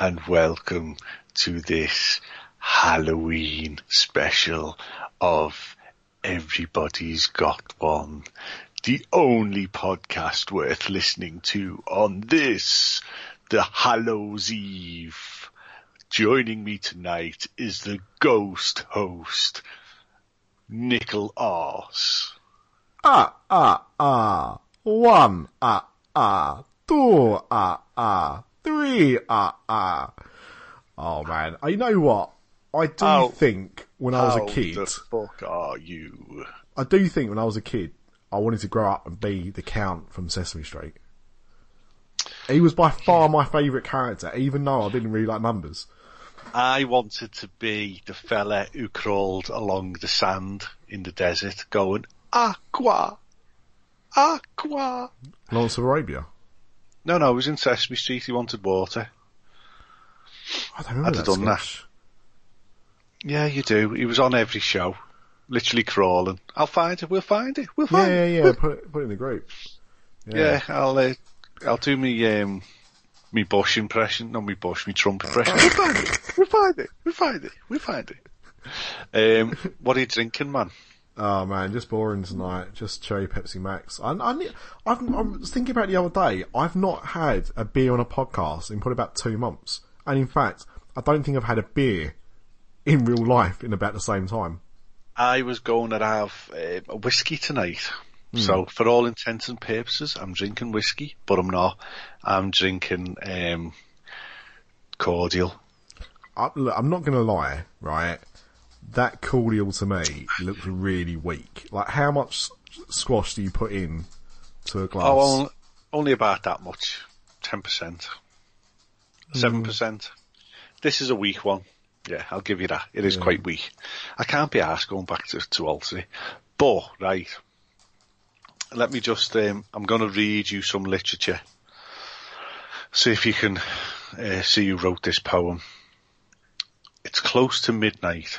and welcome to this Halloween special of Everybody's Got One, the only podcast worth listening to on this, the Hallows Eve. Joining me tonight is the ghost host, Nickel Arse. Ah, ah, ah. One, ah, ah. Two, ah, ah. Three, ah, ah. Oh man, I know what? I do How- think when I was a kid, the fuck are you? I do think when I was a kid, I wanted to grow up and be the Count from Sesame Street. He was by far my favourite character, even though I didn't really like numbers. I wanted to be the fella who crawled along the sand in the desert going, Aqua! Aqua! Lawrence of Arabia. No, no, it was in Sesame Street, he wanted water. I don't remember I'd have done that. Yeah, you do. He was on every show. Literally crawling. I'll find it, we'll find it, we'll Yeah, find yeah, it. yeah. Put it, put it in the group. Yeah, I'll, uh, I'll do me, um, me Bush impression, not me Bush, me Trump impression. we'll find it, we'll find it, we'll find it, we'll find it. Um, what are you drinking, man? Oh man, just boring tonight. Just cherry Pepsi Max. I, I, I've, I was thinking about the other day. I've not had a beer on a podcast in probably about two months. And in fact, I don't think I've had a beer in real life in about the same time. I was going to have uh, a whiskey tonight. So for all intents and purposes, I'm drinking whiskey, but I'm not. I'm drinking um, cordial. I, look, I'm not going to lie, right? That cordial to me looks really weak. Like, how much squash do you put in to a glass? Oh, only, about that much. 10%. 7%. This is a weak one. Yeah, I'll give you that. It is quite weak. I can't be asked going back to, to Alternate. But, right. Let me just, um, I'm going to read you some literature. See if you can uh, see who wrote this poem. It's close to midnight.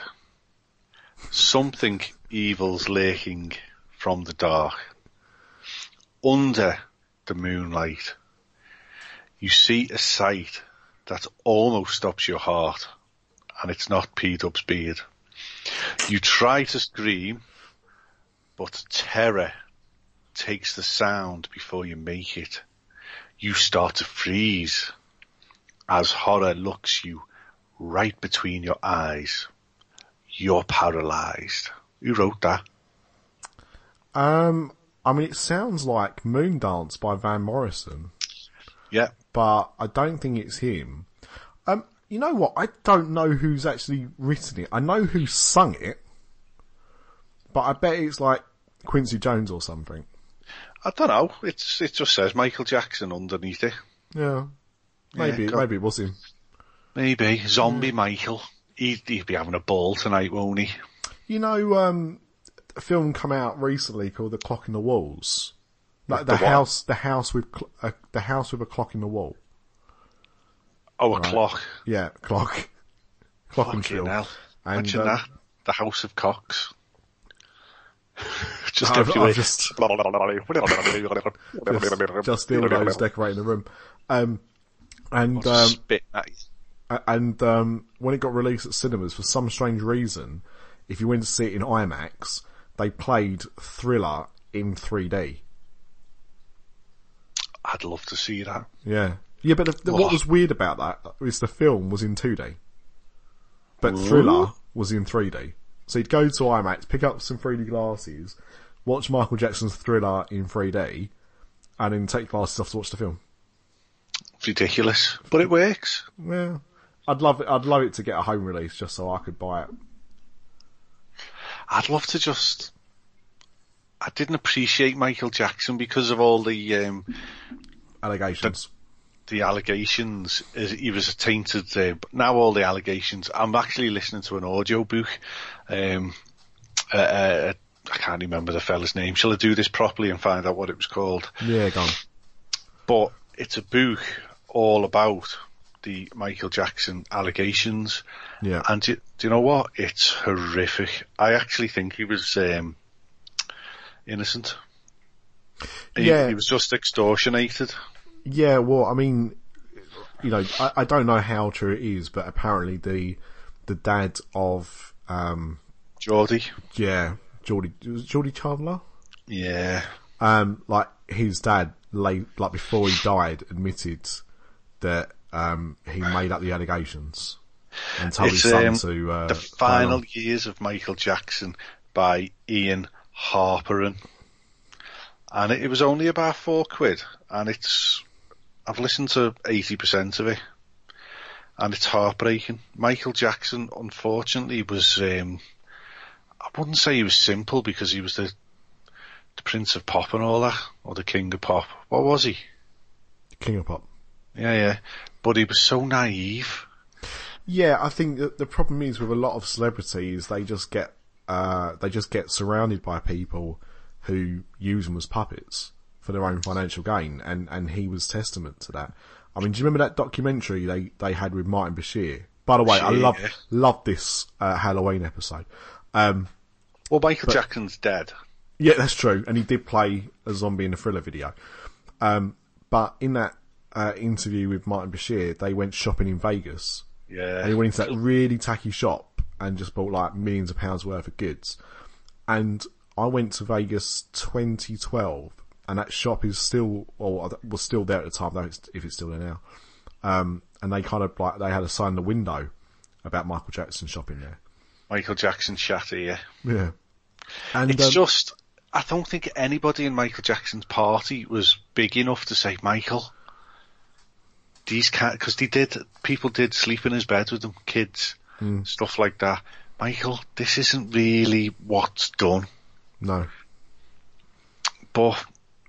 Something evil's lurking from the dark. Under the moonlight, you see a sight that almost stops your heart, and it's not P-Dub's beard. You try to scream, but terror takes the sound before you make it. You start to freeze as horror looks you right between your eyes. You're paralyzed. Who wrote that? Um, I mean, it sounds like Moondance by Van Morrison. Yeah. but I don't think it's him. Um, you know what? I don't know who's actually written it. I know who sung it, but I bet it's like Quincy Jones or something. I don't know. It's it just says Michael Jackson underneath it. Yeah, maybe go- maybe it was him. Maybe Zombie Michael. He'd, he'd be having a ball tonight, won't he? You know, um, a film come out recently called The Clock in the Walls. Like the, The house, the house with cl- uh, the house with a clock in the wall. Oh, a clock. Yeah, clock, clock and Fucking chill. hell. And, Imagine um, that. The House of Cocks. just I've- I've just- Just, just decorating the room. Um, and um, Spit at you. And um, when it got released at cinemas, for some strange reason, if you went to see it in IMAX, they played Thriller in 3D. I'd love to see that. Yeah, yeah. But the, the, what was weird about that is the film was in 2D, but Thriller was in 3D. So you'd go to IMAX, pick up some 3D glasses, watch Michael Jackson's Thriller in 3D, and then take glasses off to watch the film. It's ridiculous. But it works. Yeah, I'd love it. I'd love it to get a home release just so I could buy it. I'd love to just. I didn't appreciate Michael Jackson because of all the um, Allegations. the allegations. Is he was a tainted. Uh, but now all the allegations. I'm actually listening to an audio book. Um, uh, uh, I can't remember the fella's name. Shall I do this properly and find out what it was called? yeah, go on. But it's a book all about the Michael Jackson allegations. Yeah. And do, do you know what? It's horrific. I actually think he was um, innocent. He, Yeah. he was just extortionated. Yeah, well, I mean, you know, I, I don't know how true it is, but apparently the the dad of um, Jordie. yeah, Jordie Jordie Chandler, Yeah. um, like his dad, late, like before he died, admitted that um, he made up the allegations and told It's his son um, to uh, the final years of Michael Jackson by Ian Halperin, and it, it was only about four quid. And it's I've listened to eighty percent of it, and it's heartbreaking. Michael Jackson, unfortunately, was um, I wouldn't say he was simple because he was the the Prince of Pop and all that, or the King of Pop. What was he? King of Pop. Yeah, yeah. But he was so naive. Yeah, I think that the problem is with a lot of celebrities, they just get uh, they just get surrounded by people who use them as puppets for their own financial gain, and, and he was testament to that. I mean, do you remember that documentary they, they had with Martin Bashir? By the way, I love yeah. love this uh, Halloween episode. Um, Well, Michael Jackson's dead. yeah, that's true, and he did play a zombie in the Thriller video. Um, but in that uh, interview with Martin Bashir, they went shopping in Vegas. Yeah. And he went into that really tacky shop and just bought like millions of pounds worth of goods. And I went to Vegas 2012 and that shop is still, or was still there at the time, though it's, if it's still there now. Um, and they kind of like, they had a sign in the window about Michael Jackson shopping there. Michael Jackson shatter, yeah. Yeah. And, It's um, just, I don't think anybody in Michael Jackson's party was big enough to say, Michael, these can't, because they did, people did sleep in his bed with him, kids, Hmm. stuff like that. Michael, this isn't really what's done. no. But,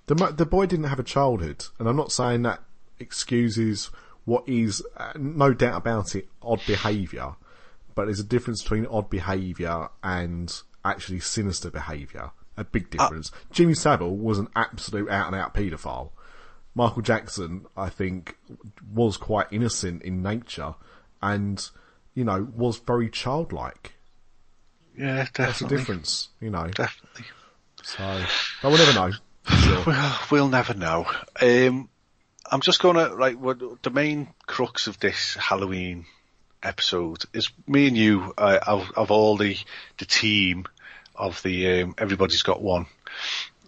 The the boy didn't have a childhood, and I'm not saying that excuses what is uh, no doubt about it odd behaviour, but there's a difference between odd behaviour and actually sinister behaviour. A big difference. Jimmy Savile was an absolute out and out paedophile. Michael Jackson, I think, was quite innocent in nature, and you know was very childlike. yeah, definitely. That's the difference, you know. Definitely. So, but we'll never know. Sure. Well, we'll never know. Um, I'm just gonna like what the main crux of this Halloween episode is me and you uh, of, of all the the team of the um, everybody's got one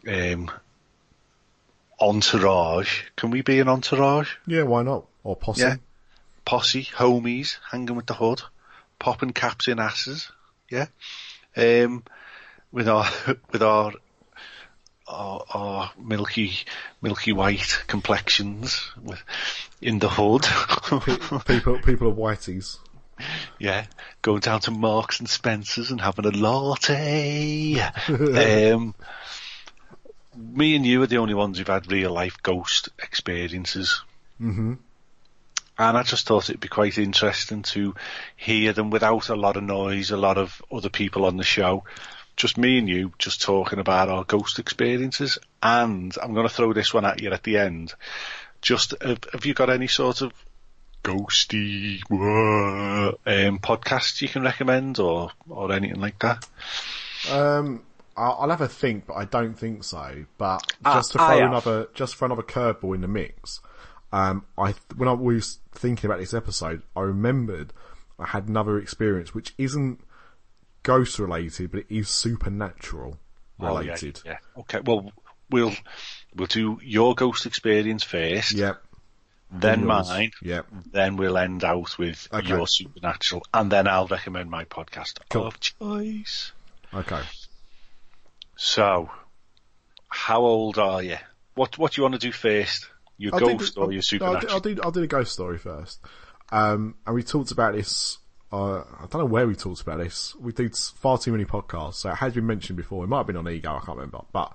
um, entourage. Can we be an entourage? Yeah, why not? Or posse? Yeah. Posse, homies, hanging with the hood, popping caps in asses. Yeah. Um, with our with our our, our milky milky white complexions with in the hood. People, people are whiteys. yeah, going down to Marks and Spencers and having a latte. um, me and you are the only ones who've had real life ghost experiences. hmm And I just thought it'd be quite interesting to hear them without a lot of noise, a lot of other people on the show. Just me and you, just talking about our ghost experiences. And I'm going to throw this one at you at the end. Just, have, have you got any sort of ghosty um, podcasts you can recommend or, or anything like that? Um, I'll, I'll have a think, but I don't think so. But Ah, just to I throw have. another, just for another curveball in the mix, um, I when I was thinking about this episode, I remembered I had another experience which isn't ghost related, but it is supernatural related. Oh, yeah, yeah. Okay. Well, we'll, we'll do your ghost experience first. Yep. Then yours. mine. Yep. Then we'll end out with Okay. your supernatural, and then I'll recommend my podcast Cool. of choice. Okay. So, how old are you? What What do you want to do first? Your I'll ghost the- or your supernatural? do- I'll do I'll do the ghost story first. Um, and we talked about this. Uh, I don't know where we talked about this. We did far too many podcasts, so it has been mentioned before. It might have been on Ego. I can't remember. But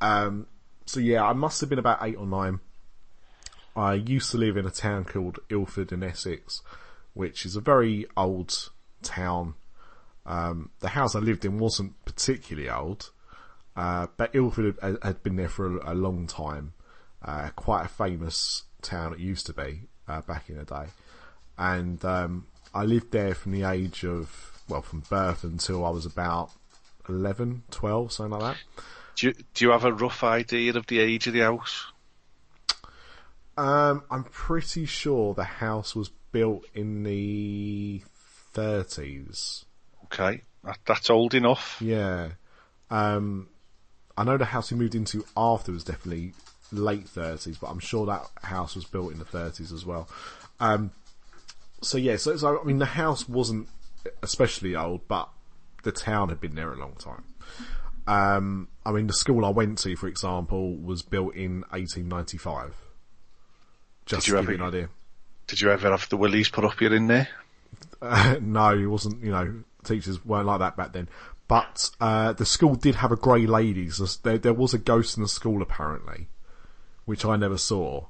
um, so yeah, I must have been about eight or nine. I used to live in a town called Ilford in Essex, which is a very old town. Um, the house I lived in wasn't particularly old, uh, but Ilford had, had been there for a, a long time. Uh, quite a famous town it used to be uh, back in the day, and um, I lived there from the age of well, from birth until I was about 11, 12, something like that. do, you, do you have a rough idea of the age of the house? Um, I'm pretty sure the house was built in the 30s. Okay, that, that's old enough. Yeah. Um, I know the house he moved into after was definitely late 30s, but I'm sure that house was built in the 30s as well. Um, so yeah, so, so I mean the house wasn't especially old, but the town had been there a long time. Um, I mean the school I went to, for example, was built in 1895. Just Did you to ever- give you an idea. Did you ever have the willies put up here in there? Uh, no, it wasn't. You know, teachers weren't like that back then. But uh, the school did have a grey lady. There, there was a ghost in the school apparently, which I never saw.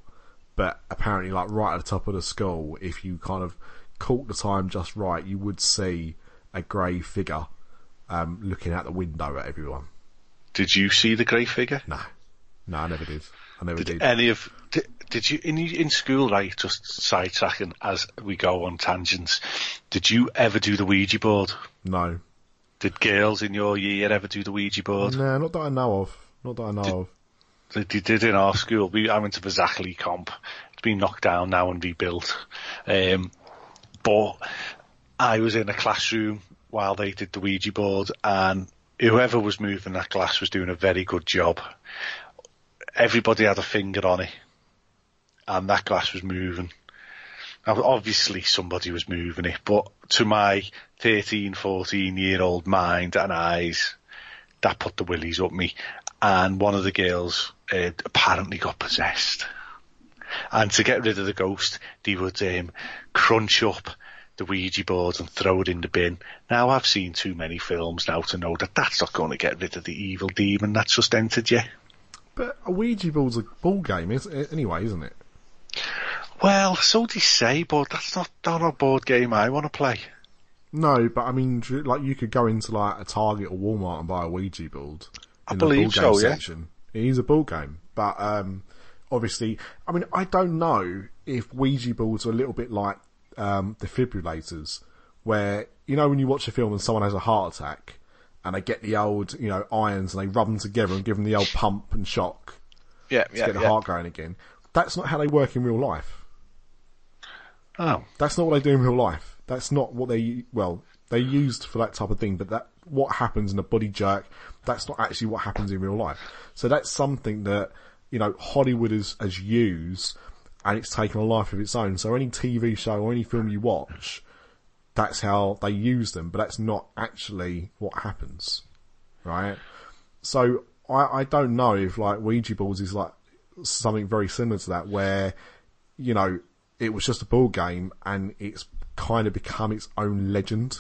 But apparently, like right at the top of the school, if you kind of caught the time just right, you would see a grey figure um, looking out the window at everyone. Did you see the grey figure? No, no, I never did. I never Did did. any of did, did you in in school? Right, just sidetracking as we go on tangents. Did you ever do the Ouija board? no, Did girls in your year ever do the Ouija board? no, not that I know of. Not that I know of. They, they did in our school. We, I went to the Zachley comp. It's been knocked down now and rebuilt. Um, but I was in a classroom while they did the Ouija board, and whoever was moving that glass was doing a very good job. Everybody had a finger on it, and that glass was moving. Obviously somebody was moving it, but to my 13, 14 year old mind and eyes, that put the willies up me. And one of the girls uh, apparently got possessed. And to get rid of the ghost, they would um, crunch up the Ouija board and throw it in the bin. Now I've seen too many films now to know that that's not going to get rid of the evil demon that's just entered you. But a Ouija board's a ball game, is anyway, isn't it? Well, so they say, but that's not, not a board game I want to play. No, but I mean, like you could go into like a Target or Walmart and buy a Ouija board. I in the believe ball game so, yeah. section. It is a board game, but um, obviously, I mean, I don't know if Ouija boards are a little bit like um, defibrillators, where you know when you watch a film and someone has a heart attack, and they get the old you know irons and they rub them together and give them the old pump and shock Yeah, to yeah, get the yeah. heart going again. That's not how they work in real life. Oh, That's not what they do in real life. That's not what they well they used for that type of thing. But that what happens in a body jerk, that's not actually what happens in real life. So that's something that you know Hollywood has, has used, and it's taken a life of its own. So any TV show or any film you watch, that's how they use them. But that's not actually what happens, right? So I, I don't know if like Ouija boards is like something very similar to that, where you know it was just a ball game and it's kind of become its own legend,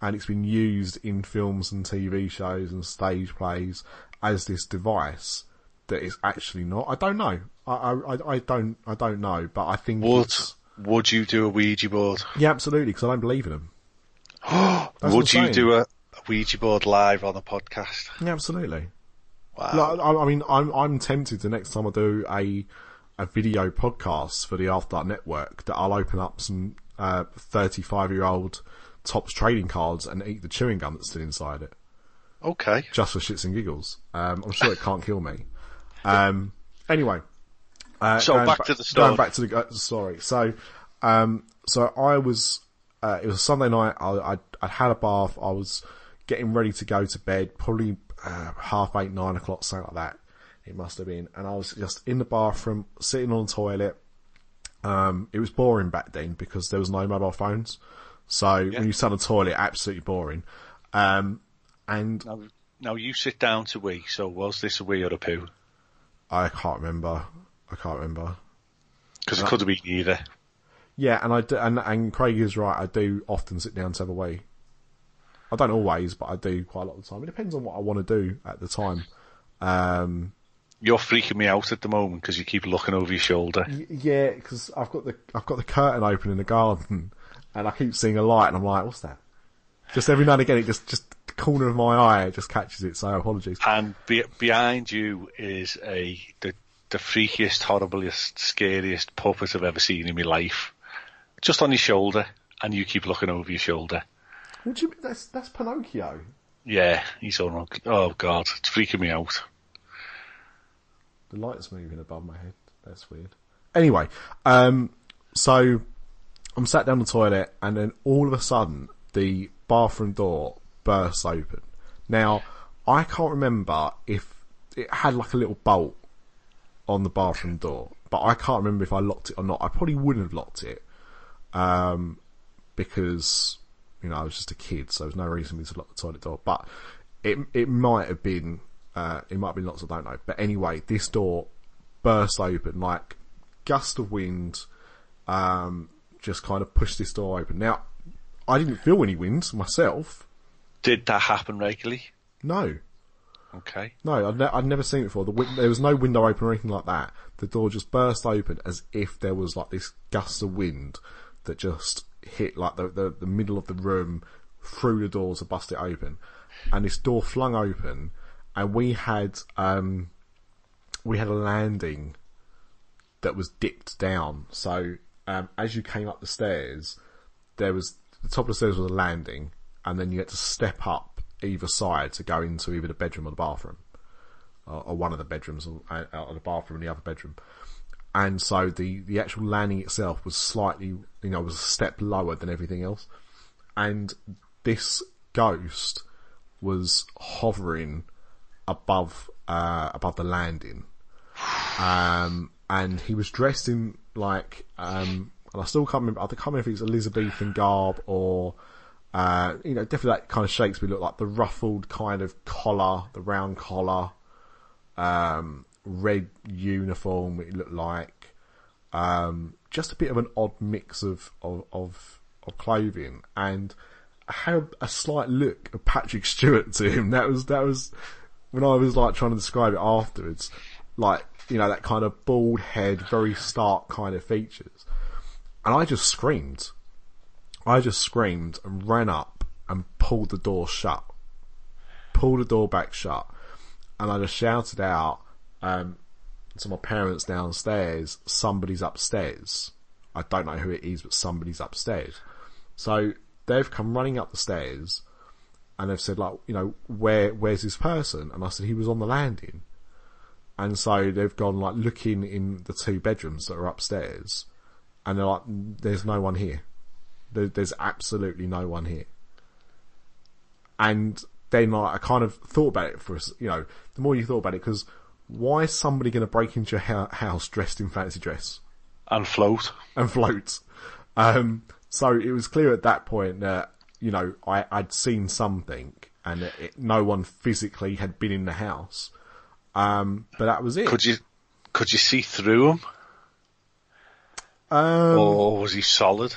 and it's been used in films and TV shows and stage plays as this device that is actually not. I don't know. I I, I- don't I don't know, but I think would would you do a Ouija board? yeah, absolutely because I don't believe in them. would you do a, a Ouija board live on a podcast? Yeah, absolutely. Wow. Like, I, I mean, I'm I'm tempted the next time I do a a video podcast for the After Dark Network that I'll open up some uh 35 year old Topps trading cards and eat the chewing gum that's still inside it, okay. just for shits and giggles. Um, I'm sure it can't kill me. Um, anyway, uh, So going back to the story. Going back to the uh, sorry. So, um, so I was. Uh, it was Sunday night. I, I I'd had a bath. I was getting ready to go to bed. Probably uh, half eight, nine o'clock, something like that. It must have been. And I was just in the bathroom, sitting on the toilet. Um, it was boring back then because there was no mobile phones. So when you sat on the toilet, absolutely boring. Um, and Now, now you sit down to wee. So was this a wee or a poo? I can't remember. I can't remember. Because it could have been either. Yeah, and I do, and and Craig is right. I do often sit down to have a wee. I don't always, but I do quite a lot of the time. It depends on what I want to do at the time. Um, You're freaking me out at the moment because you keep looking over your shoulder. y- yeah, because I've got the I've got the curtain open in the garden, and I keep seeing a light, and I'm like, "What's that?" Just every now and again, it just just the corner of my eye it just catches it. So apologies. And be, behind you is a the, the freakiest, horriblest, scariest puppet I've ever seen in my life. Just on your shoulder, and you keep looking over your shoulder. What do you mean? That's that's Pinocchio. Yeah, he's on. Oh god, it's freaking me out. The light's moving above my head. That's weird. Anyway, um, so I'm sat down the toilet, and then all of a sudden the bathroom door bursts open. Now I can't remember if it had like a little bolt on the bathroom door, but I can't remember if I locked it or not. I probably wouldn't have locked it, um, because you know I was just a kid, so there's no reason for me to lock the toilet door. But it it might have been uh, it might have been lots. I don't know. But anyway, this door burst open like gust of wind, um, just kind of pushed this door open. Now I didn't feel any wind myself. Did that happen regularly? No. Okay. No, I'd, ne- I'd never seen it before. The win- there was no window open or anything like that. The door just burst open as if there was like this gust of wind that just hit like the, the, the middle of the room through the doors to bust it open. And this door flung open and we had, um, we had a landing that was dipped down. So, um, as you came up the stairs, there was, the top of the stairs was a landing and then you had to step up either side to go into either the bedroom or the bathroom, or, or one of the bedrooms, or, uh, or the bathroom and the other bedroom. And so the, the actual landing itself was slightly, you know, was a step lower than everything else. And this ghost was hovering above, uh, above the landing. Um, and he was dressed in like, um, and I still can't remember, I can't remember if it's Elizabethan garb or, uh, you know, definitely that kind of Shakespeare look like the ruffled kind of collar, the round collar, um, red uniform it looked like, um, just a bit of an odd mix of, of, of, of clothing and had a slight look of Patrick Stewart to him. That was, that was, when I was like trying to describe it afterwards, like, you know, that kind of bald head, very stark kind of features. And I just screamed. I just screamed and ran up and pulled the door shut. Pulled the door back shut. And I just shouted out, um, to my parents downstairs, somebody's upstairs. I don't know who it is, but somebody's upstairs. So they've come running up the stairs and they've said like, you know, where, where's this person? And I said, he was on the landing. And so they've gone like looking in the two bedrooms that are upstairs and they're like, there's no one here. There, there's absolutely no one here. And then like, I kind of thought about it for you know, the more you thought about it, because why is somebody going to break into your house dressed in fancy dress? And float. And float. Um, so it was clear at that point that, you know, I, I'd seen something and it, it, no one physically had been in the house. Um, but that was it. Could you, could you see through him? Um, or was he solid?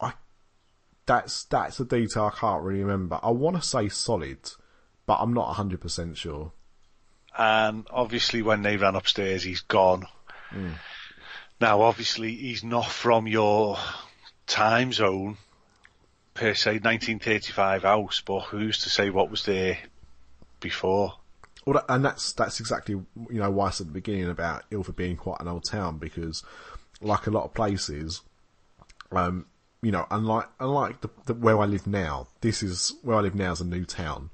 I that's that's a detail I can't really remember. I want to say solid, but I'm not hundred percent sure. And obviously, when they ran upstairs, he's gone. Mm. Now, obviously, he's not from your time zone per se. 1935 house, but who's to say what was there before? Well, and that's that's exactly you know why I said at the beginning about Ilford being quite an old town because, like a lot of places, um, you know, unlike unlike the, the, where I live now, this is where I live now is a new town.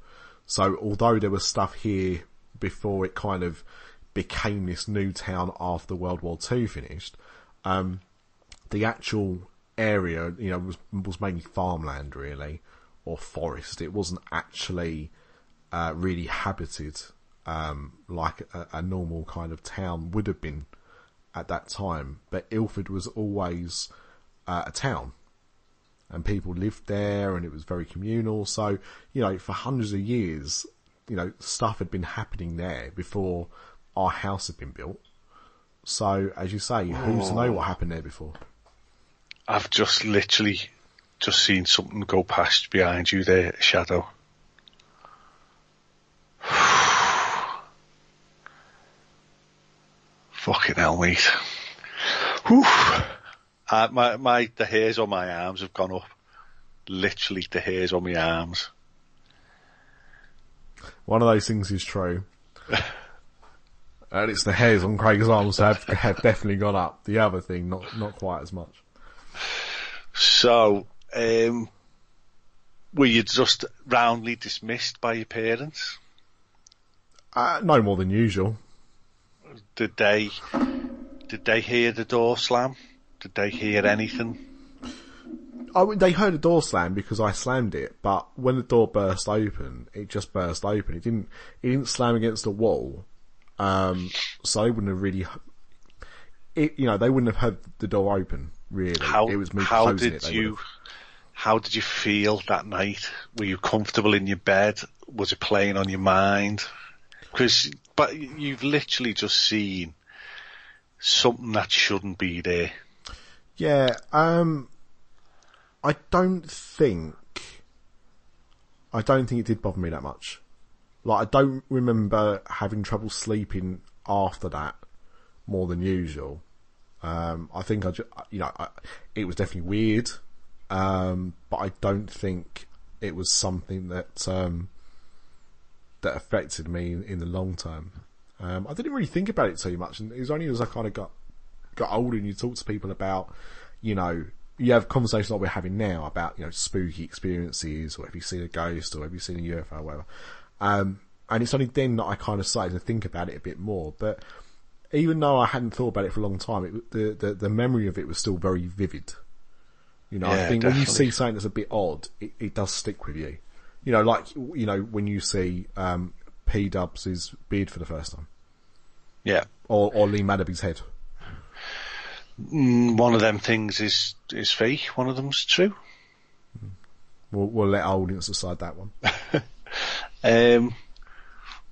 So although there was stuff here before it kind of became this new town after World War Two finished, um, the actual area, you know, was was mainly farmland really, or forest. It wasn't actually uh, really habited um, like a, a normal kind of town would have been at that time. But Ilford was always uh, a town and people lived there and it was very communal. So, you know, for hundreds of years, you know, stuff had been happening there before our house had been built. So, as you say, who's to know what happened there before? I've just literally just seen something go past behind you there, shadow. Fucking hell, mate. Whew. Uh, my, my, the hairs on my arms have gone up. Literally the hairs on my arms. One of those things is true. and it's the hairs on Craig's arms have, have definitely gone up. The other thing, not, not quite as much. So, um, were you just roundly dismissed by your parents? Uh, no more than usual. Did they did they hear the door slam? Did they hear anything? I they heard a door slam because I slammed it, but when the door burst open, it just burst open. It didn't, it didn't slam against the wall. Um, so they wouldn't have really, it, you know, they wouldn't have had the door open, really. How it was me how closing did it. you how did you feel that night? Were you comfortable in your bed? Was it playing on your mind? Because but you've literally just seen something that shouldn't be there. Yeah, um, I don't think, I don't think it did bother me that much. Like, I don't remember having trouble sleeping after that more than usual. Um, I think I just, you know, I, it was definitely weird. Um, but I don't think it was something that, um, that affected me in, in the long term. Um, I didn't really think about it too much, and it was only as I kind of got got older and you talk to people about, you know, you have conversations like we're having now about, you know, spooky experiences, or have you seen a ghost, or have you seen a UFO, or whatever. Um, and it's only then that I kind of started to think about it a bit more. But even though I hadn't thought about it for a long time, it, the, the the memory of it was still very vivid. You know, I Yeah, think when you see something that's a bit odd, it, it does stick with you. You know, like you know when you see um, P Dubs' beard for the first time, Yeah. or or Lee Madaby's head. Mm, One of them things is is fake. One of them's true. We'll, we'll let our audience decide that one. Um,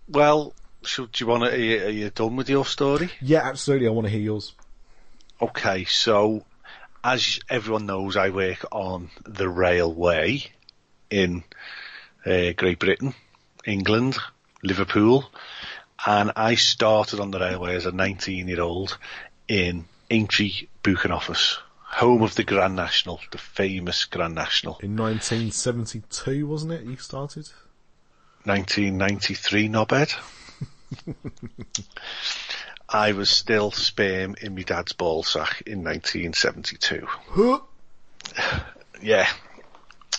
well, should do you want to? Are you, are you done with your story? Yeah, absolutely. I want to hear yours. Okay, so as everyone knows, I work on the railway in uh, Great Britain, England, Liverpool, and I started on the railway as a 19 year old in Aintree Booking Office, home of the Grand National, the famous Grand National. In 1972, wasn't it? You started. 1993 knobhead. I was still sperm in my dad's ball sack in 1972. Huh? Yeah.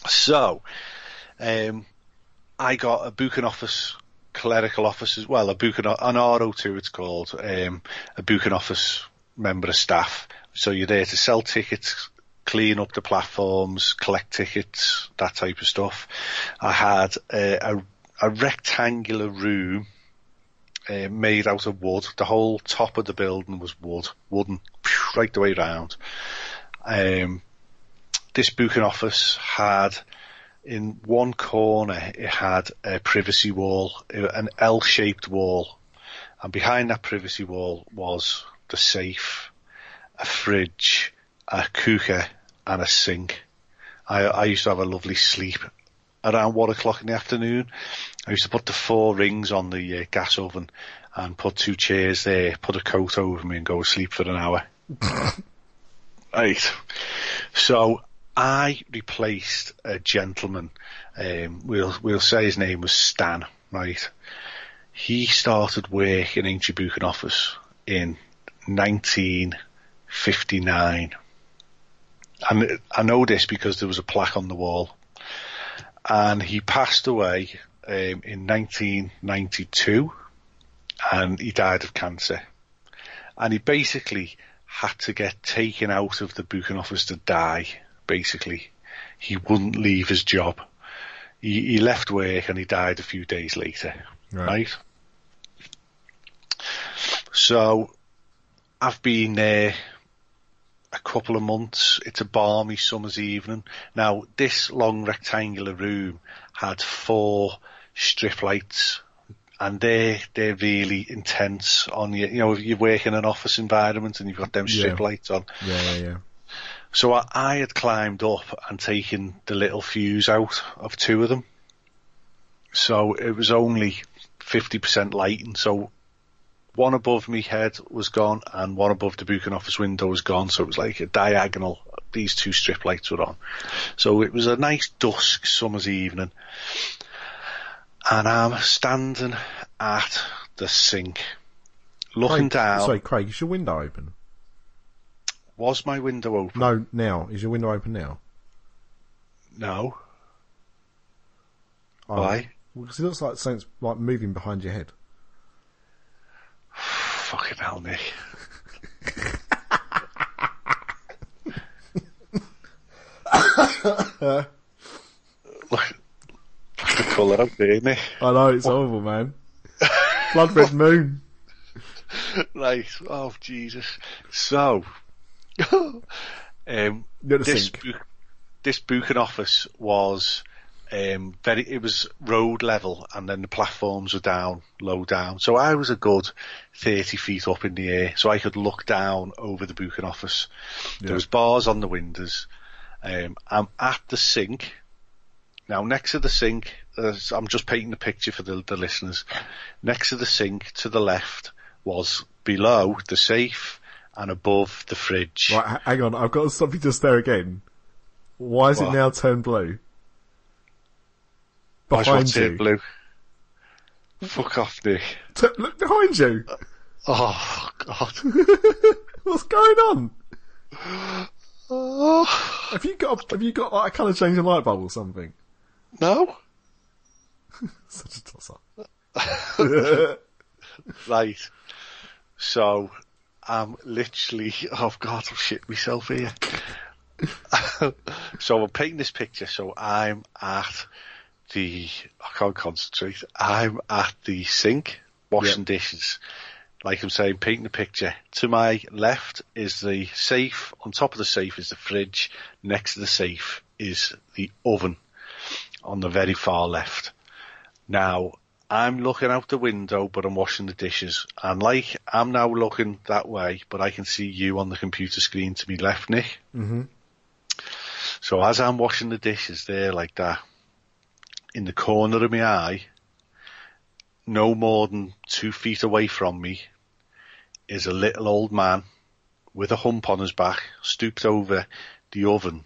So, um, I got a booking office, clerical office as well, a booking, an RO2 it's called, um, a booking office member of staff. So you're there to sell tickets, clean up the platforms, collect tickets, that type of stuff. I had a, a, a rectangular room uh, made out of wood. The whole top of the building was wood, wooden, right the way round. Um, this booking office had in one corner it had a privacy wall, an L-shaped wall, and behind that privacy wall was the safe, a fridge, a cooker, and a sink. I, I used to have a lovely sleep around one o'clock in the afternoon. I used to put the four rings on the uh, gas oven and put two chairs there, put a coat over me, and go to sleep for an hour. right. So I replaced a gentleman. Um, we'll we'll say his name was Stan. Right. He started work in Booking Office in 1959. And I know this because there was a plaque on the wall. And he passed away um, in 1992 and he died of cancer. And he basically had to get taken out of the booking office to die, basically. He wouldn't leave his job. He, he left work and he died a few days later, Right. right? So, I've been there a couple of months. It's a balmy summer's evening. Now, this long rectangular room had four strip lights and they're, they're really intense on you. You know, if you work in an office environment and you've got them strip Yeah. lights on. Yeah, yeah, yeah. So I, I had climbed up and taken the little fuse out of two of them. So it was only 50% lighting. So one above me head was gone and one above the booking office window was gone. So it was like a diagonal. These two strip lights were on. So it was a nice dusk summer's evening. And I'm standing at the sink, looking Craig, down. Sorry, Craig, is your window open? Was my window open? No, now. Is your window open now? No. Oh. Why? Because it looks like something's like moving behind your head. Fucking hell, Nick. Look, at the colour out there, Nick. I know it's horrible, man. Blood red moon. Right, oh Jesus. So, um, this book, this booking office was um, very. It was road level, and then the platforms were down, low down. So I was a good thirty feet up in the air, so I could look down over the booking office. There was bars on the windows. Um, I'm at the sink. Now, next to the sink, uh, I'm just painting the picture for the, the listeners. Next to the sink, to the left, was below the safe and above the fridge. Right, hang on, I've got to stop you just there again. Why is it now turned blue? Behind you. blue? Fuck off, Nick. T- look behind you. Uh, oh, God. What's going on? Have you got have you got like a colour changing light bulb or something? no? Such a toss up. Right. So, I'm literally, oh God, I've shit myself here. so I'm painting this picture, so I'm at the, I can't concentrate, I'm at the sink, washing dishes. Like I'm saying, painting the picture. To my left is the safe, on top of the safe is the fridge, next to the safe is the oven, on the very far left. Now, I'm looking out the window, but I'm washing the dishes. And like, I'm now looking that way, but I can see you on the computer screen to me left, Nick. hmm So as I'm washing the dishes there like that, in the corner of my eye, no more than two feet away from me, is a little old man with a hump on his back, stooped over the oven,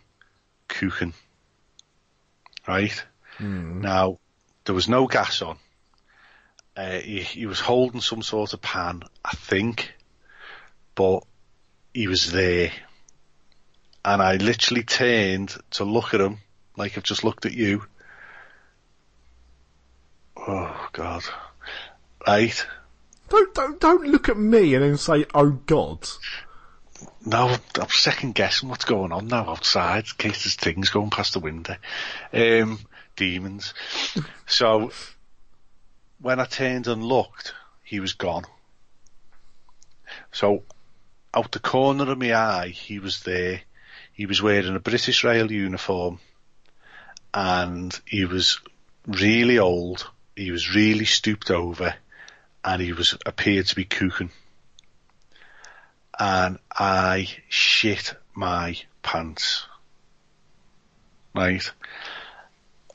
cooking. Right? Now, there was no gas on. Uh, he, he was holding some sort of pan, I think, but he was there. And I literally turned to look at him, like I've just looked at you. Oh God. eight. Don't don't don't look at me and then say, "Oh God." No, I'm second guessing what's going on now outside in case there's things going past the window. Um, demons. So when I turned and looked, he was gone. So out the corner of my eye, he was there. He was wearing a British Rail uniform and he was really old. He was really stooped over and he was appeared to be cooking and I shit my pants. Right?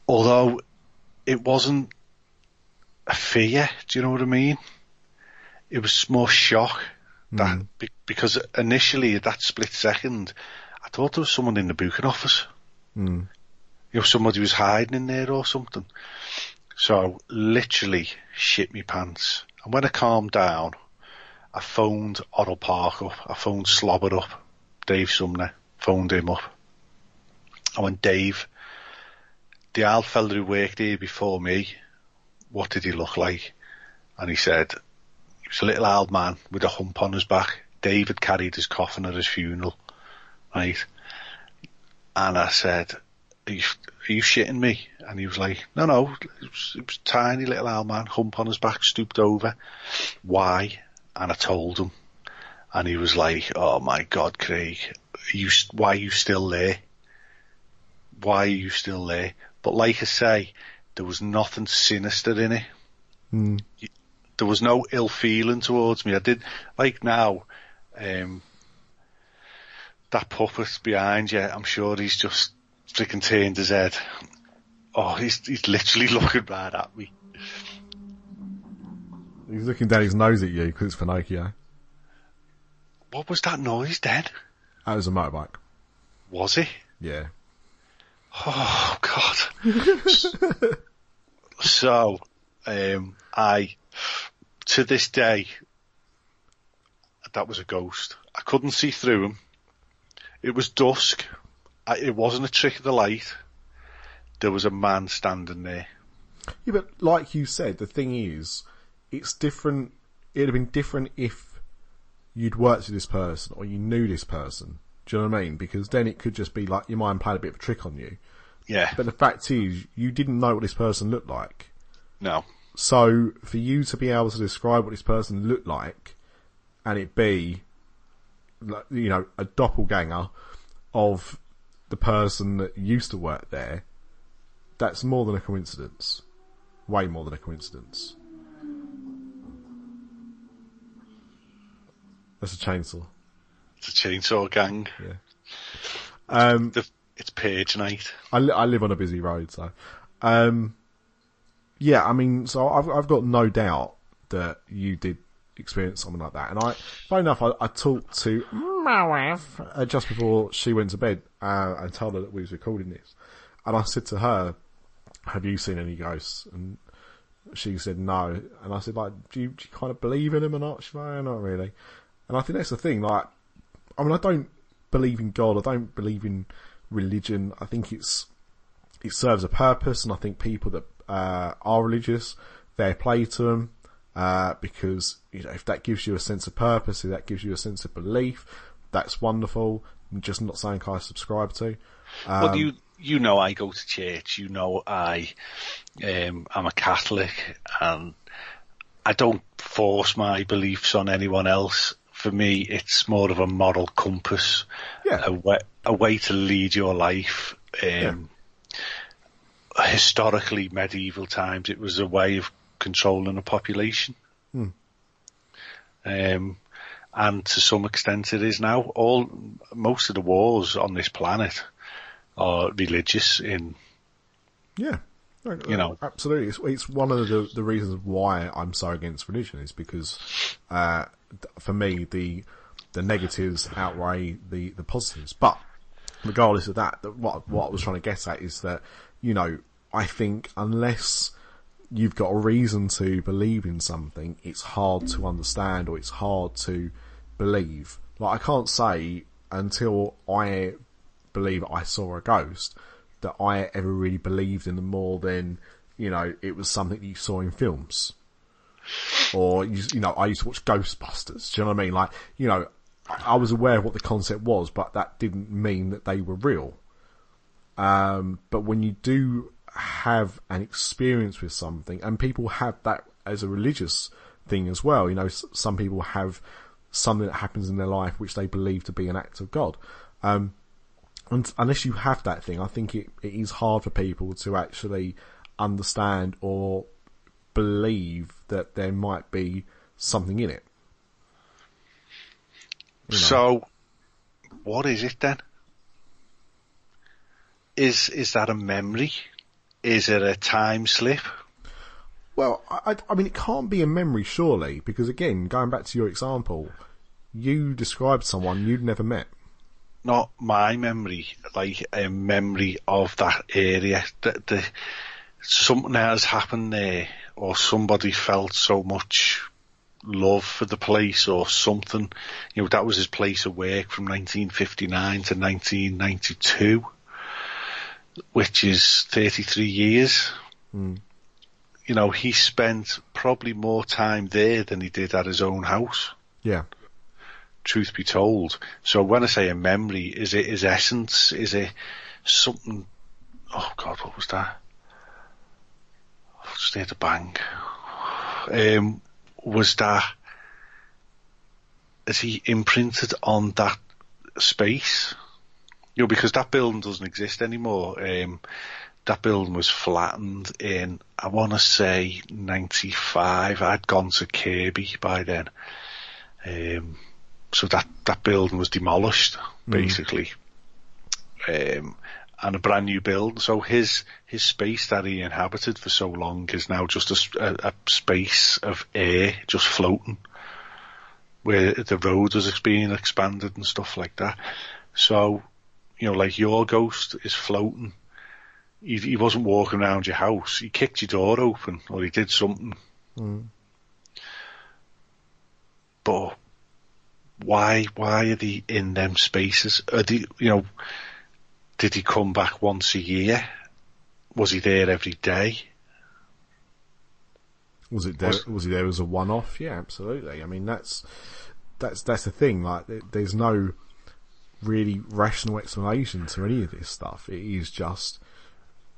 Although it wasn't a fear, do you know what I mean? It was more shock that be- because initially at that split second, I thought there was someone in the booking office. Mm. You know, somebody was hiding in there or something. So literally shit me pants. And when I calmed down, I phoned Orrell Park up. I phoned Slobber up. Dave Sumner. Phoned him up. I went, Dave, the old fella who worked here before me, what did he look like? And he said, he was a little old man with a hump on his back. Dave had carried his coffin at his funeral. Right? And I said, are you, are you shitting me? And he was like, no, no, it was, it was tiny little old man, hump on his back, stooped over. Why? And I told him. And he was like, oh my God, Craig, are you, why are you still there? Why are you still there? But like I say, there was nothing sinister in it. Mm. There was no ill feeling towards me. I did, like now, um, that puppet behind you, I'm sure he's just freaking turned his head. Oh, he's, he's literally looking right at me. He's looking down his nose at you because it's Pinocchio. What was that noise then? That was a motorbike. Was he? Yeah. Oh God. so, um, I, to this day, that was a ghost. I couldn't see through him. It was dusk. It wasn't a trick of the light. There was a man standing there. Yeah, but like you said, the thing is, it's different. It'd have been different if you'd worked with this person or you knew this person. Do you know what I mean? Because then it could just be like your mind played a bit of a trick on you. Yeah. But the fact is, you didn't know what this person looked like. No. So for you to be able to describe what this person looked like, and it be, you know, a doppelganger of the person that used to work there, that's more than a coincidence. Way more than a coincidence. That's a chainsaw. It's a chainsaw gang. Yeah. Um, The, it's page night. I, li- I live on a busy road, so um, yeah. I mean, so I've I've got no doubt that you did experience something like that. And I, funny enough, I, I talked to my wife uh, just before she went to bed uh, and told her that we was recording this, and I said to her, "Have you seen any ghosts?" And she said no, and I said, "Like, do you, do you kind of believe in them or not?" She's like, "Eh, "Not really." And I think that's the thing. Like, I mean, I don't believe in God. I don't believe in religion. I think it's it serves a purpose, and I think people that uh, are religious, fair play to them, uh, because you know if that gives you a sense of purpose, if that gives you a sense of belief, that's wonderful. I'm just not saying I subscribe to. Um, well, you you know I go to church. You know I um, I'm a Catholic, and I don't force my beliefs on anyone else. For me, it's more of a moral compass, Yeah. a way, a way to lead your life. Um, Historically, medieval times, it was a way of controlling a population. Um, and to some extent it is now. All most of the wars on this planet are religious in Yeah. You know. absolutely. It's, it's one of the, the reasons why I'm so against religion is because, uh, for me, the, the negatives outweigh the, the positives. But, regardless of that, that what, what I was trying to get at is that, you know, I think unless you've got a reason to believe in something, it's hard to understand or it's hard to believe. Like I can't say until I believe I saw a ghost that I ever really believed in them more than, you know, it was something that you saw in films. Or, you, you know, I used to watch Ghostbusters. Do you know what I mean? Like, you know, I was aware of what the concept was, but that didn't mean that they were real. Um, but when you do have an experience with something, and people have that as a religious thing as well, you know, some people have something that happens in their life which they believe to be an act of God. Um, and unless you have that thing, I think it, it is hard for people to actually understand or believe that there might be something in it. So, what is it then? Is is that a memory? Is it a time slip? Well, I, I- mean, it can't be a memory, surely, because again, going back to your example, you described someone you'd never met. Not my memory, like a memory of that area. That the something has happened there, or somebody felt so much love for the place, or something. You know, that was his place of work from 1959 to 1992, which is 33 years. You know, he spent probably more time there than he did at his own house Yeah. truth be told. So when I say a memory, is it his essence? Is it something? Oh God, what was that? I just heard a bang. Um, was that? Is he imprinted on that space? You know, because that building doesn't exist anymore. Um, that building was flattened in, I want to say, 95. I'd gone to Kirkby by then. Um, so that, that building was demolished, basically. Um, and a brand new building. So his, his space that he inhabited for so long is now just a space of air just floating where the road was being expanded and stuff like that. So, you know, like your ghost is floating. He, he wasn't walking around your house. He kicked your door open or he did something. Hmm. But why why are they in them spaces? Are they you know did he come back once a year? Was he there every day? Was it there? Was- Was, he there as a one-off? Yeah, absolutely. I mean, that's that's that's the thing. Like, there's no really rational explanation to any of this stuff. It is just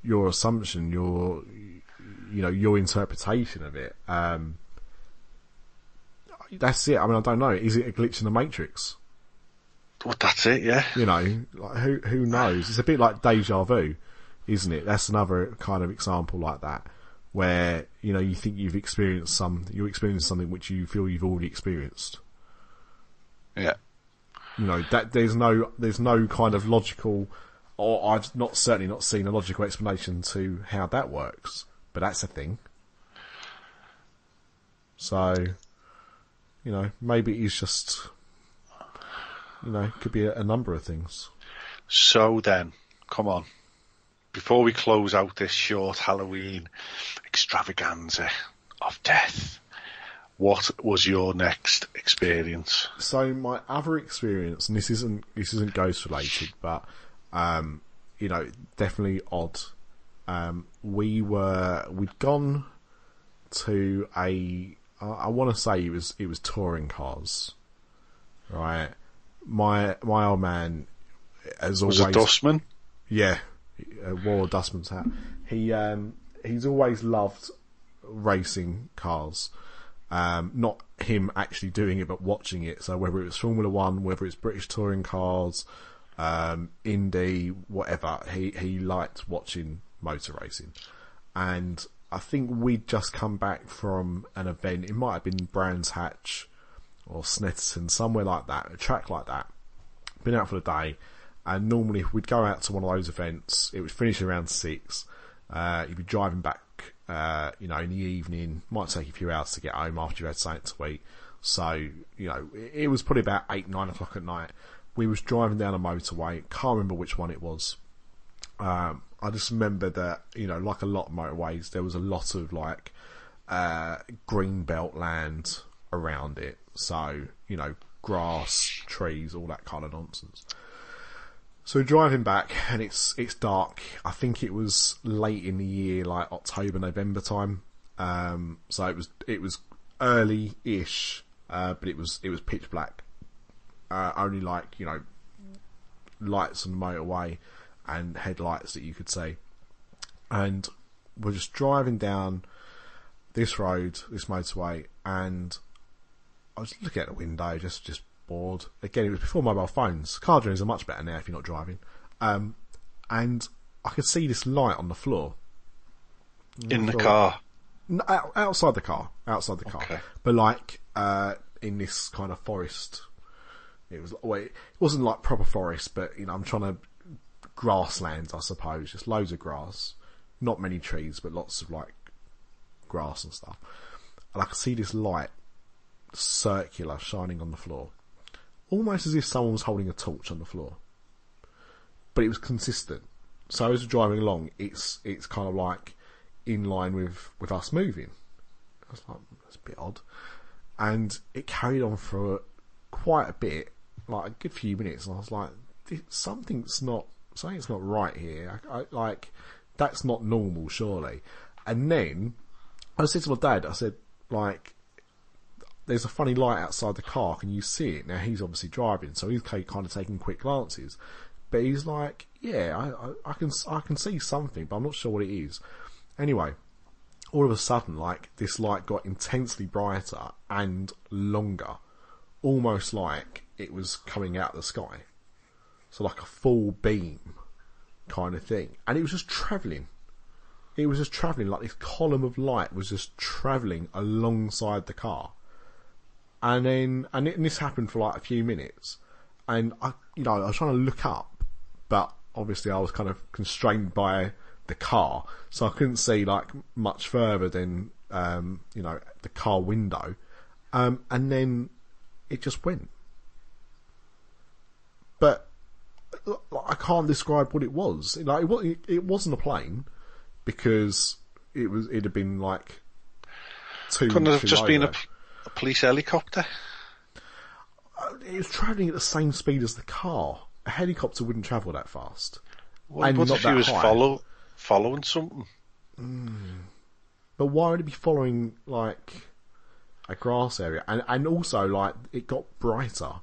your assumption, your you know your interpretation of it. Um, that's it. I mean, I don't know. Is it a glitch in the matrix? Well, that's it. Yeah. You know, like, who who knows? It's a bit like deja vu, isn't it? That's another kind of example like that, where you know you think you've experienced some, you experience something which you feel you've already experienced. Yeah. You know that there's no there's no kind of logical, or I've not certainly not seen a logical explanation to how that works. But that's a thing. So, you know, maybe he's just, you know, could be a, a number of things. So then, come on. Before we close out this short Halloween extravaganza of death, what was your next experience? So my other experience, and this isn't this isn't ghost related, but um, you know, definitely odd. Um, we were we'd gone to a I want to say it was it was touring cars, right? My my old man has Was always it Dustman? yeah, uh, wore a dustman's hat. He um, he's always loved racing cars. Um, not him actually doing it, but watching it. So whether it was Formula One, whether it's British touring cars, um, Indy, whatever, he he liked watching motor racing. And I think we'd just come back from an event. It might have been Brands Hatch or Snetterton, somewhere like that, a track like that. Been out for the day, and normally we'd go out to one of those events. It would finish around six. Uh, you'd be driving back, uh, you know, in the evening. Might take a few hours to get home after you had something to eat. So, you know, it, it was probably about eight, nine o'clock at night. We was driving down a motorway. Can't remember which one it was. Um, I just remember that, you know, like a lot of motorways, there was a lot of like, uh, green belt land around it. So, you know, grass, trees, all that kind of nonsense. So driving back and it's, it's dark. I think it was late in the year, like October, November time. Um, so it was, it was early-ish, uh, but it was, it was pitch black. Uh, only like, you know, lights on the motorway and headlights that you could see. And we're just driving down this road, this motorway, and I was looking out the window, just just bored. Again, it was before mobile phones. Car journeys are much better now if you're not driving. Um, and I could see this light on the floor. In the car. No, outside the car, outside the car, Okay. but like uh, in this kind of forest. It was well, it wasn't like proper forest, but you know, I'm trying to grasslands, I suppose, just loads of grass, not many trees, but lots of like grass and stuff. And I could see this light, circular, shining on the floor, almost as if someone was holding a torch on the floor. But it was consistent. So as we're driving along, it's it's kind of like in line with with us moving. I was like, hmm, that's a bit odd. And it carried on for quite a bit, like a good few minutes, and I was like, something's not, something's not right here. I, I, like, that's not normal, surely. And then, I said to my dad, I said, like, there's a funny light outside the car, can you see it? Now he's obviously driving, so he's kind of taking quick glances. But he's like, yeah, I, I, I can, I can see something, but I'm not sure what it is. Anyway, all of a sudden, like, this light got intensely brighter and longer. Almost like it was coming out of the sky. So like a full beam kind of thing. And it was just travelling. It was just travelling, like this column of light was just travelling alongside the car. And then, and, it, and this happened for like a few minutes. And I, you know, I was trying to look up, but obviously I was kind of constrained by the car, so I couldn't see like much further than, um, you know, the car window. Um, and then it just went. But like, I can't describe what it was. Like it, it, it wasn't a plane because it was. It'd have been like two. Couldn't have just been a police helicopter? It was travelling at the same speed as the car. A helicopter wouldn't travel that fast. Well, And what not if he was high. follow, following something? Hmm. But why would it be following like a grass area, and and also like it got brighter.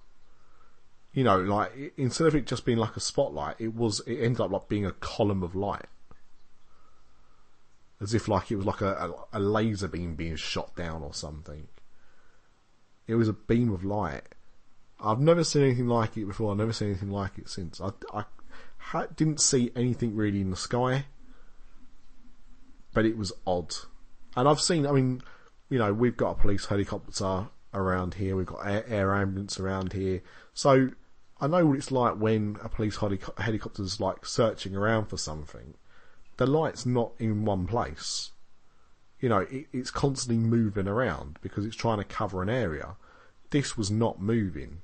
You know, like instead of it just being like a spotlight, it was it ended up like being a column of light, as if like it was like a, a, a laser beam being shot down or something. It was a beam of light. I've never seen anything like it before. I've never seen anything like it since. I, I ha- didn't see anything really in the sky, but it was odd. And I've seen, I mean, you know, we've got a police helicopter around here, we've got air, air ambulance around here, so I know what it's like when a police helico- helicopter's like searching around for something. The light's not in one place. You know, it, it's constantly moving around because it's trying to cover an area. This was not moving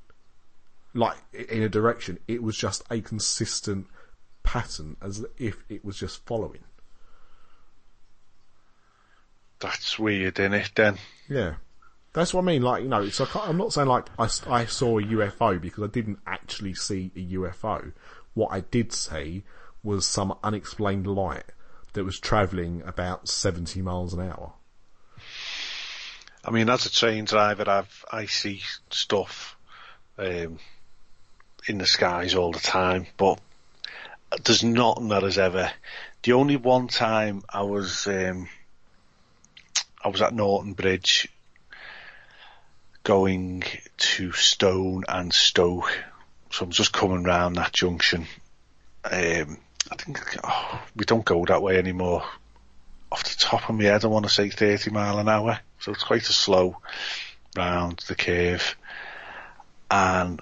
like in a direction. It was just a consistent pattern as if it was just following. That's weird, isn't it? Then Yeah. That's what I mean. Like, you know, it's like, I'm not saying like I, I saw a UFO because I didn't actually see a UFO. What I did see was some unexplained light that was travelling about 70 miles an hour. I mean, as a train driver, I've I see stuff um, in the skies all the time, but there's nothing that has ever. The only one time I was um, I was at Norton Bridge going to Stone and Stoke, so I'm just coming round that junction. Um, I think oh, we don't go that way anymore. Off the top of my head, I want to say 30 mile an hour, so it's quite a slow round the curve. And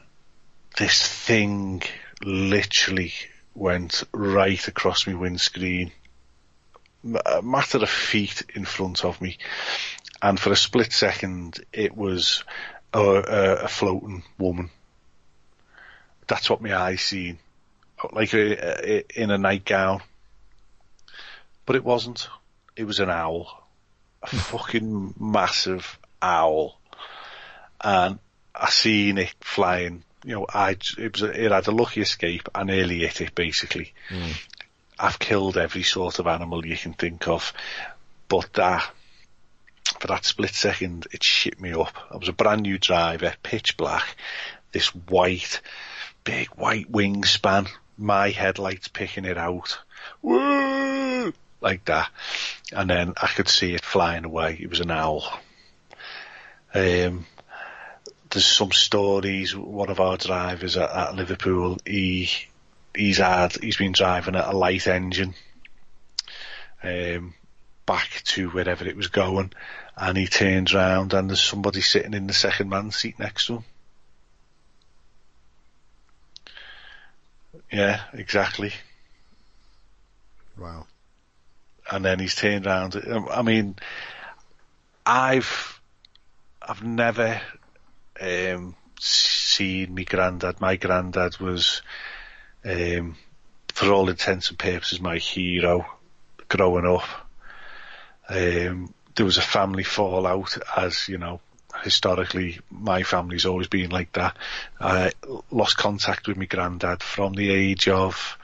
this thing literally went right across my windscreen, uh, a matter of feet in front of me. And for a split second, it was a, a, a floating woman. That's what my eyes seen, like a, a, in a nightgown. But it wasn't. It was an owl, a hmm. fucking massive owl, and I seen it flying. You know, I it was it had a lucky escape. I nearly hit it. Basically, hmm. I've killed every sort of animal you can think of, but that for that split second, it shit me up. I was a brand new driver, pitch black, this white, big white wingspan, my headlights picking it out. Woo! Like that. And then I could see it flying away. It was an owl. Um, there's some stories, one of our drivers at, at Liverpool, he, he's had, he's been driving at a light engine, um, back to wherever it was going, and he turns round and there's somebody sitting in the second man seat next to him. Yeah, exactly. Wow. and then he's turned around. Um, I mean, I've I've never um, seen my granddad. My granddad was, um, for all intents and purposes, my hero growing up. Um, there was a family fallout, as you know. Historically, my family's always been like that. I lost contact with my granddad from the age of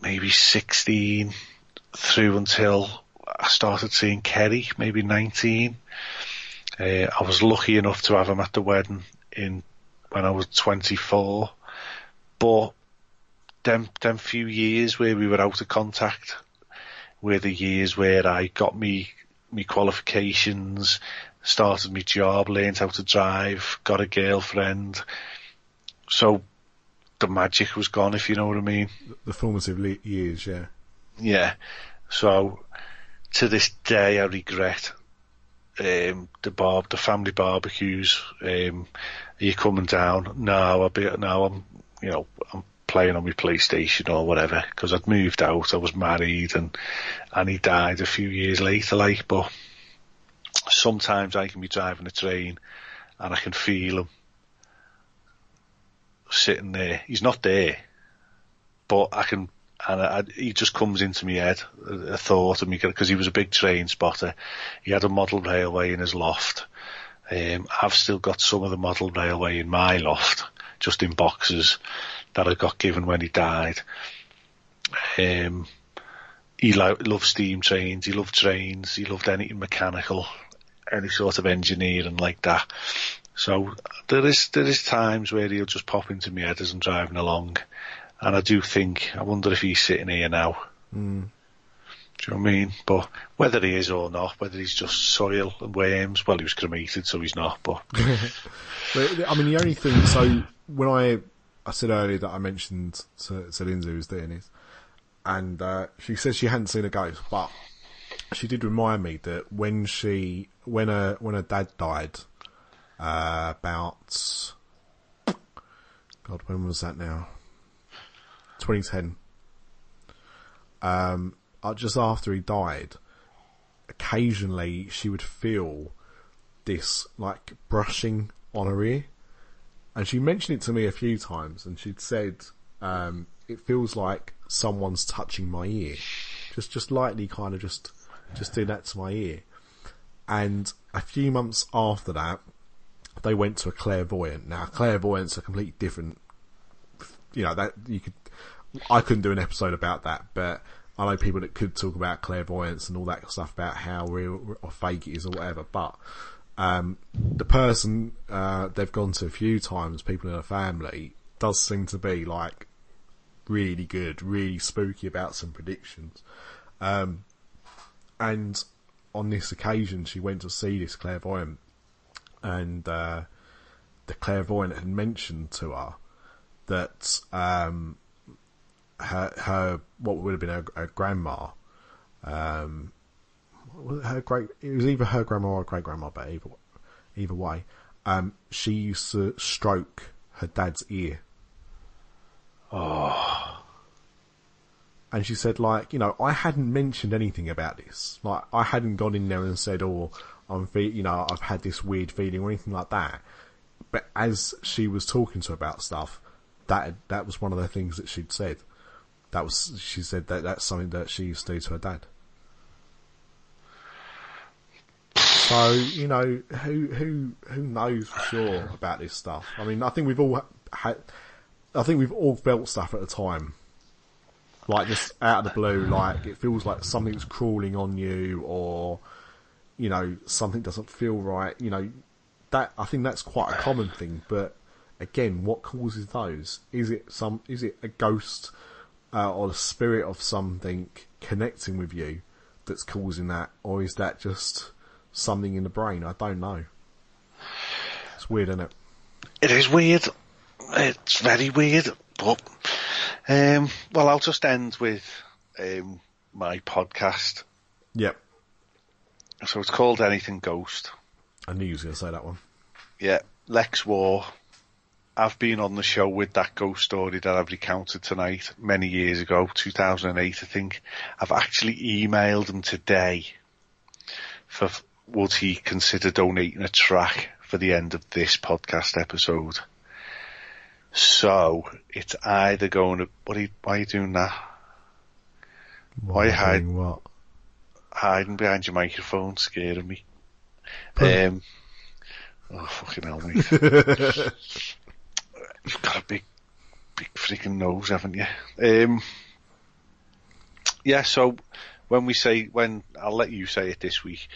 maybe 16 through until I started seeing Kerry, maybe 19. Uh, I was lucky enough to have him at the wedding in when I was 24, but them them few years where we were out of contact were the years where I got me me qualifications, started my job, learned how to drive, got a girlfriend. So the magic was gone, if you know what I mean. The formative years, yeah. Yeah. So to this day, I regret um, the bar, the family barbecues. Um, are you coming down? No, I'll be. No, I'm. You know, I'm playing on my PlayStation or whatever because I'd moved out. I was married, and and he died a few years later. Like, but sometimes I can be driving a train and I can feel him sitting there. He's not there, but I can, and I, he just comes into my head, a, thought of me, because he was a big train spotter. He had a model railway in his loft. Um, I've still got some of the model railway in my loft, just in boxes that I got given when he died. Um, he lo- loved steam trains, he loved trains, he loved anything mechanical. Any sort of engineering like that. So there is there is times where he'll just pop into my head as I'm driving along, and I do think I wonder if he's sitting here now. Mm. Do you know what I mean? But whether he is or not, whether he's just soil and worms, well, he was cremated, so he's not. But But, I mean, the only thing. So when I I said earlier that I mentioned to, to Lindsay who's doing this, and uh, she said she hadn't seen a ghost, but she did remind me that when she when a when her dad died, uh, about God, when was that now? 2010. Um, uh, just after he died, occasionally she would feel this like brushing on her ear, and she mentioned it to me a few times, and she'd said, um, "It feels like someone's touching my ear, just just lightly, kind of just just doing that to my ear." And a few months after that, they went to a clairvoyant. Now, clairvoyant's a completely different. You know that you could. I couldn't do an episode about that, but I know people that could talk about clairvoyance and all that stuff about how real or fake it is or whatever. But um, the person uh, they've gone to a few times, people in her family, does seem to be like really good, really spooky about some predictions. Um, and on this occasion, she went to see this clairvoyant, and uh, the clairvoyant had mentioned to her that um, her her what would have been her, her grandma, um, her great it was either her grandma or great grandma, but either either way, um, she used to stroke her dad's ear. oh, And she said, like, you know, I hadn't mentioned anything about this. Like, I hadn't gone in there and said, oh, I'm fe- you know, I've had this weird feeling or anything like that. But as she was talking to about stuff, that that was one of the things that she'd said. That was she said that that's something that she used to do to her dad. So you know who who who knows for sure about this stuff. I mean, I think we've all had. I think we've all felt stuff at the time like just out of the blue, like it feels like something's crawling on you, or you know something doesn't feel right. You know that I think that's quite a common thing. But again, what causes those? Is it some? Is it a ghost uh, or the spirit of something connecting with you that's causing that, or is that just something in the brain? I don't know. It's weird, isn't it? it is weird. It's very weird, but um, well, I'll just end with um, my podcast. Yep. So it's called Anything Ghost. I knew you was going to say that one. Yeah, Lex War. I've been on the show with that ghost story that I've recounted tonight many years ago, 2008, I think. I've actually emailed him today for would he consider donating a track for the end of this podcast episode. So it's either going to what are you, why are you doing that? Why am I hide- doing what? Hiding behind your microphone, scaring me. Um, oh fucking hell, mate. You've got a big, big freaking nose, haven't you? Um, yeah, so when we say, when, I'll let you say it this week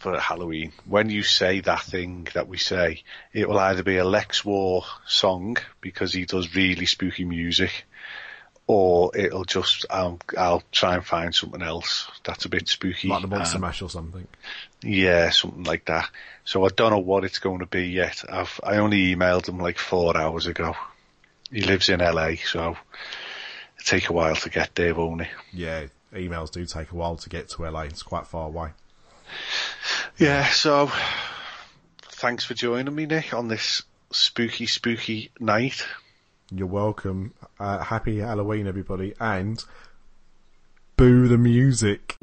for Halloween. When you say that thing that we say, it will either be a Lex War song because he does really spooky music, or it'll just, I'll, I'll try and find something else that's a bit spooky. Like the Monster and- Mash or something. yeah, something like that. So I don't know what it's going to be yet. I've I only emailed him like four hours ago. He lives in LA, so it'll take a while to get there, won't it? Yeah, emails do take a while to get to LA. It's quite far away. Yeah. So thanks for joining me, Nic, on this spooky, spooky night. You're welcome. Uh, happy Halloween, everybody, and boo the music.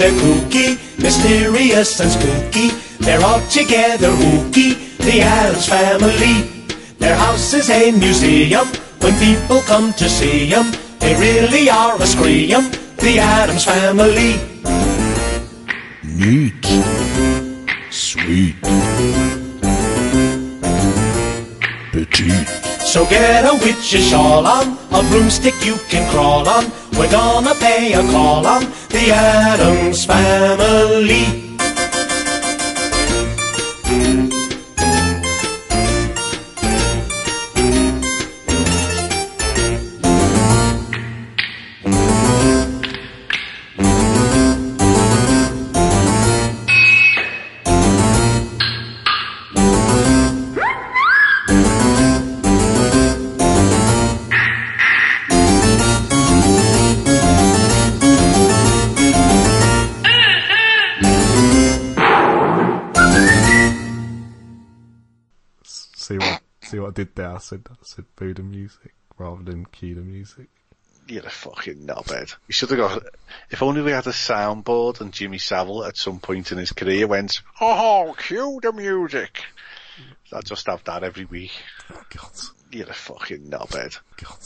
They're kooky, mysterious and spooky. They're all together ooky, the Addams family. Their house is a museum. When people come to see 'em, they really are a scream. The Addams family. Neat. Sweet. Petite. So get a witch's shawl on, a broomstick you can crawl on. We're gonna pay a call on the Addams family. Said I said boo the music rather than cue the music. You're a fucking knobhead. You should have got. If only we had a soundboard and Jimmy Savile at some point in his career went, "Oh, cue the music." I'd just have that every week. Oh, God, You're a fucking knobhead. God.